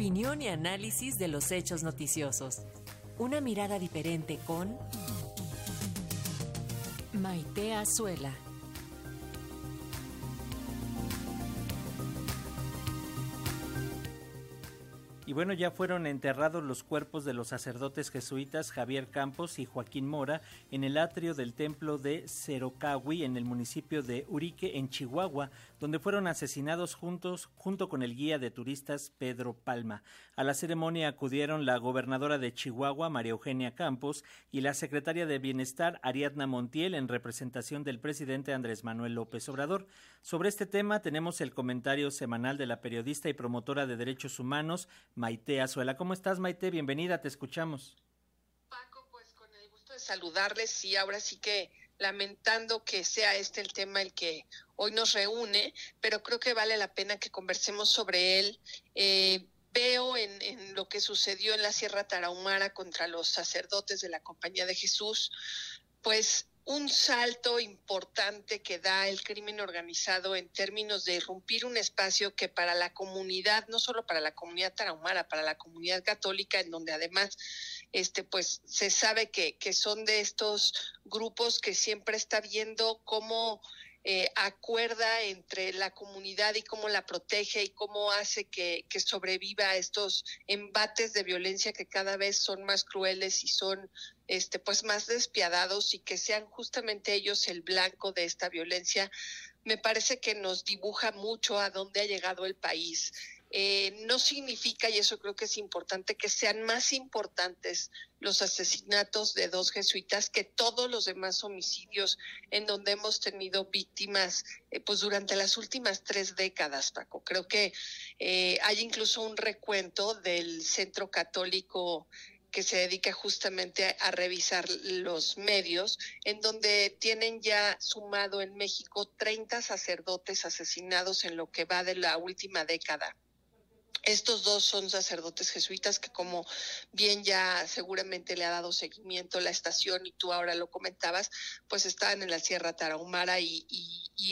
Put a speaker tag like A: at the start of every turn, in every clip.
A: Opinión y análisis de los hechos noticiosos. Una mirada diferente con Maite Azuela.
B: Y bueno, ya fueron enterrados los cuerpos de los sacerdotes jesuitas Javier Campos y Joaquín Mora en el atrio del templo de Cerocahui en el municipio de Urique, en Chihuahua, donde fueron asesinados juntos junto con el guía de turistas Pedro Palma. A la ceremonia acudieron la gobernadora de Chihuahua, María Eugenia Campos, y la secretaria de Bienestar, Ariadna Montiel, en representación del presidente Andrés Manuel López Obrador. Sobre este tema tenemos el comentario semanal de la periodista y promotora de derechos humanos, Maite Azuela. ¿Cómo estás, Maite? Bienvenida, te escuchamos.
C: Paco, pues con el gusto de saludarles y ahora sí que lamentando que sea este el tema el que hoy nos reúne, pero creo que vale la pena que conversemos sobre él. Eh, veo en, en, lo que sucedió en la Sierra Tarahumara contra los sacerdotes de la Compañía de Jesús, pues un salto importante que da el crimen organizado en términos de irrumpir un espacio que para la comunidad, no solo para la comunidad tarahumara, para la comunidad católica, en donde además este pues se sabe que, que son de estos grupos que siempre está viendo cómo eh, acuerda entre la comunidad y cómo la protege y cómo hace que, que, sobreviva a estos embates de violencia que cada vez son más crueles y son este pues más despiadados y que sean justamente ellos el blanco de esta violencia me parece que nos dibuja mucho a dónde ha llegado el país eh, no significa, y eso creo que es importante, que sean más importantes los asesinatos de dos jesuitas que todos los demás homicidios en donde hemos tenido víctimas eh, pues durante las últimas tres décadas, Paco. Creo que eh, hay incluso un recuento del Centro Católico que se dedica justamente a, revisar los medios, en donde tienen ya sumado en México 30 sacerdotes asesinados en lo que va de la última década. Estos dos son sacerdotes jesuitas que como bien ya seguramente le ha dado seguimiento la estación y tú ahora lo comentabas, pues estaban en la Sierra Tarahumara y,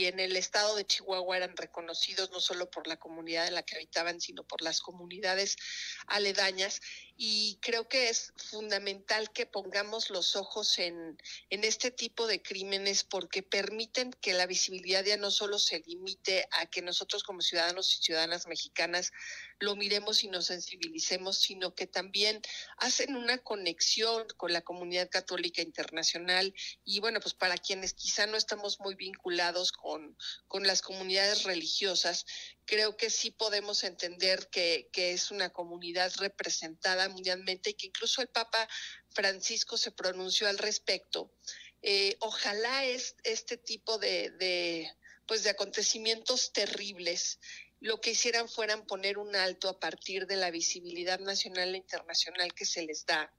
C: en el estado de Chihuahua eran reconocidos no solo por la comunidad en la que habitaban, sino por las comunidades aledañas. Y creo que es fundamental que pongamos los ojos en, en este tipo de crímenes porque permiten que la visibilidad ya no solo se limite a que nosotros como ciudadanos y ciudadanas mexicanas lo miremos y nos sensibilicemos, sino que también hacen una conexión con la comunidad católica internacional y bueno, pues para quienes quizá no estamos muy vinculados con, con las comunidades religiosas, creo que sí podemos entender que, que es una comunidad representada mundialmente y que incluso el Papa Francisco se pronunció al respecto. Eh, ojalá es este tipo de, de pues de acontecimientos terribles lo que hicieran fueran poner un alto a partir de la visibilidad nacional e internacional que se les da.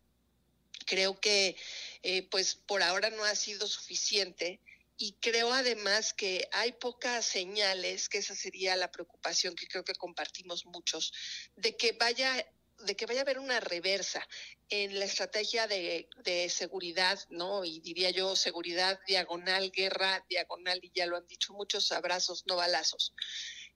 C: Creo que eh, pues por ahora no ha sido suficiente y creo además que hay pocas señales, que esa sería la preocupación que creo que compartimos muchos, de que vaya de que vaya a haber una reversa en la estrategia de, de, seguridad, ¿no? Y diría yo, seguridad diagonal, guerra diagonal, y ya lo han dicho muchos, abrazos, no balazos.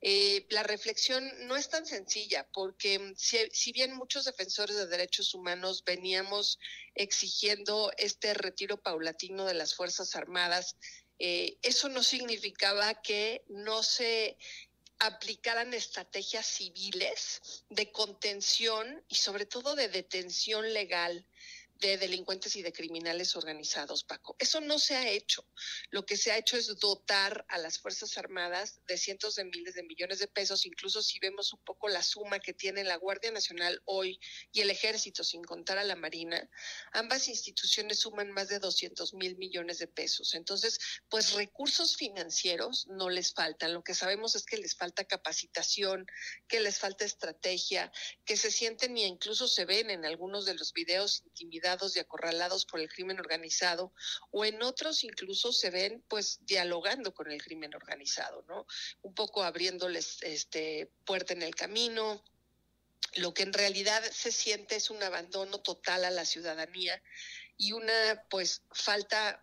C: Eh, la reflexión no es tan sencilla, porque si, si, bien muchos defensores de derechos humanos veníamos exigiendo este retiro paulatino de las Fuerzas Armadas, eh, eso no significaba que no se aplicaran estrategias civiles de contención y sobre todo de detención legal de delincuentes y de criminales organizados, Paco. Eso no se ha hecho. Lo que se ha hecho es dotar a las Fuerzas Armadas de cientos de miles de millones de pesos, incluso si vemos un poco la suma que tiene la Guardia Nacional hoy y el Ejército, sin contar a la Marina, ambas instituciones suman más de 200 mil millones de pesos. Entonces, pues recursos financieros no les faltan. Lo que sabemos es que les falta capacitación, que les falta estrategia, que se sienten y incluso se ven en algunos de los videos intimidados y acorralados por el crimen organizado o en otros incluso se ven pues dialogando con el crimen organizado, ¿no? Un poco abriéndoles este puerta en el camino, lo que en realidad se siente es un abandono total a la ciudadanía y una pues falta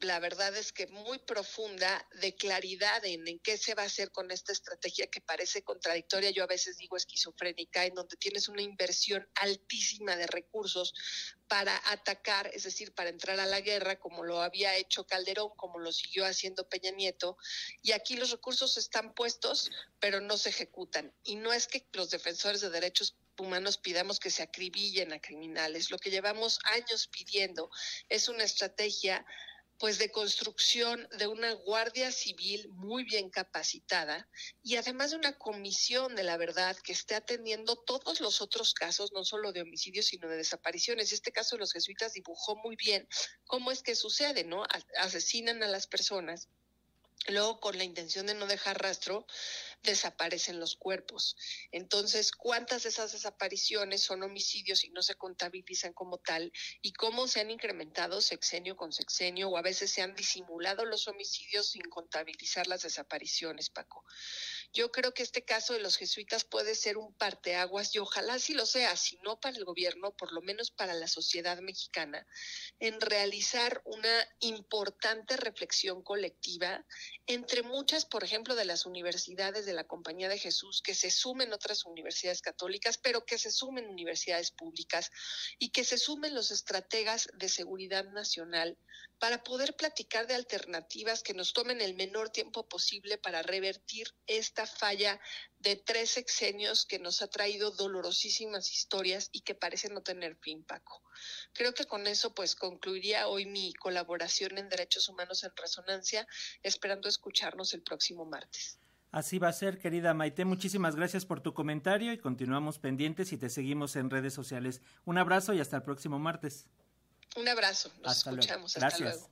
C: la verdad es que muy profunda de claridad en, en qué se va a hacer con esta estrategia que parece contradictoria, yo a veces digo esquizofrénica, en donde tienes una inversión altísima de recursos para atacar, es decir, para entrar a la guerra, como lo había hecho Calderón, como lo siguió haciendo Peña Nieto, y aquí los recursos están puestos, pero no se ejecutan. Y no es que los defensores de derechos humanos pidamos que se acribillen a criminales, lo que llevamos años pidiendo es una estrategia pues de construcción de una guardia civil muy bien capacitada y además de una comisión de la verdad que esté atendiendo todos los otros casos, no solo de homicidios, sino de desapariciones. Este caso de los jesuitas dibujó muy bien cómo es que sucede, ¿no? Asesinan a las personas Luego, con la intención de no dejar rastro, desaparecen los cuerpos. Entonces, ¿cuántas de esas desapariciones son homicidios y no se contabilizan como tal? ¿Y cómo se han incrementado sexenio con sexenio o a veces se han disimulado los homicidios sin contabilizar las desapariciones, Paco? Yo creo que este caso de los jesuitas puede ser un parteaguas y ojalá sí lo sea, si no para el gobierno, por lo menos para la sociedad mexicana, en realizar una importante reflexión colectiva entre muchas, por ejemplo, de las universidades de la Compañía de Jesús, que se sumen otras universidades católicas, pero que se sumen universidades públicas y que se sumen los estrategas de seguridad nacional para poder platicar de alternativas que nos tomen el menor tiempo posible para revertir esta falla de tres sexenios que nos ha traído dolorosísimas historias y que parecen no tener fin, Paco. Creo que con eso pues concluiría hoy mi colaboración en Derechos Humanos en Resonancia, esperando escucharnos el próximo martes.
B: Así va a ser, querida Maite. Muchísimas gracias por tu comentario y continuamos pendientes y te seguimos en redes sociales. Un abrazo y hasta el próximo martes.
C: Un abrazo, nos escuchamos. Hasta luego.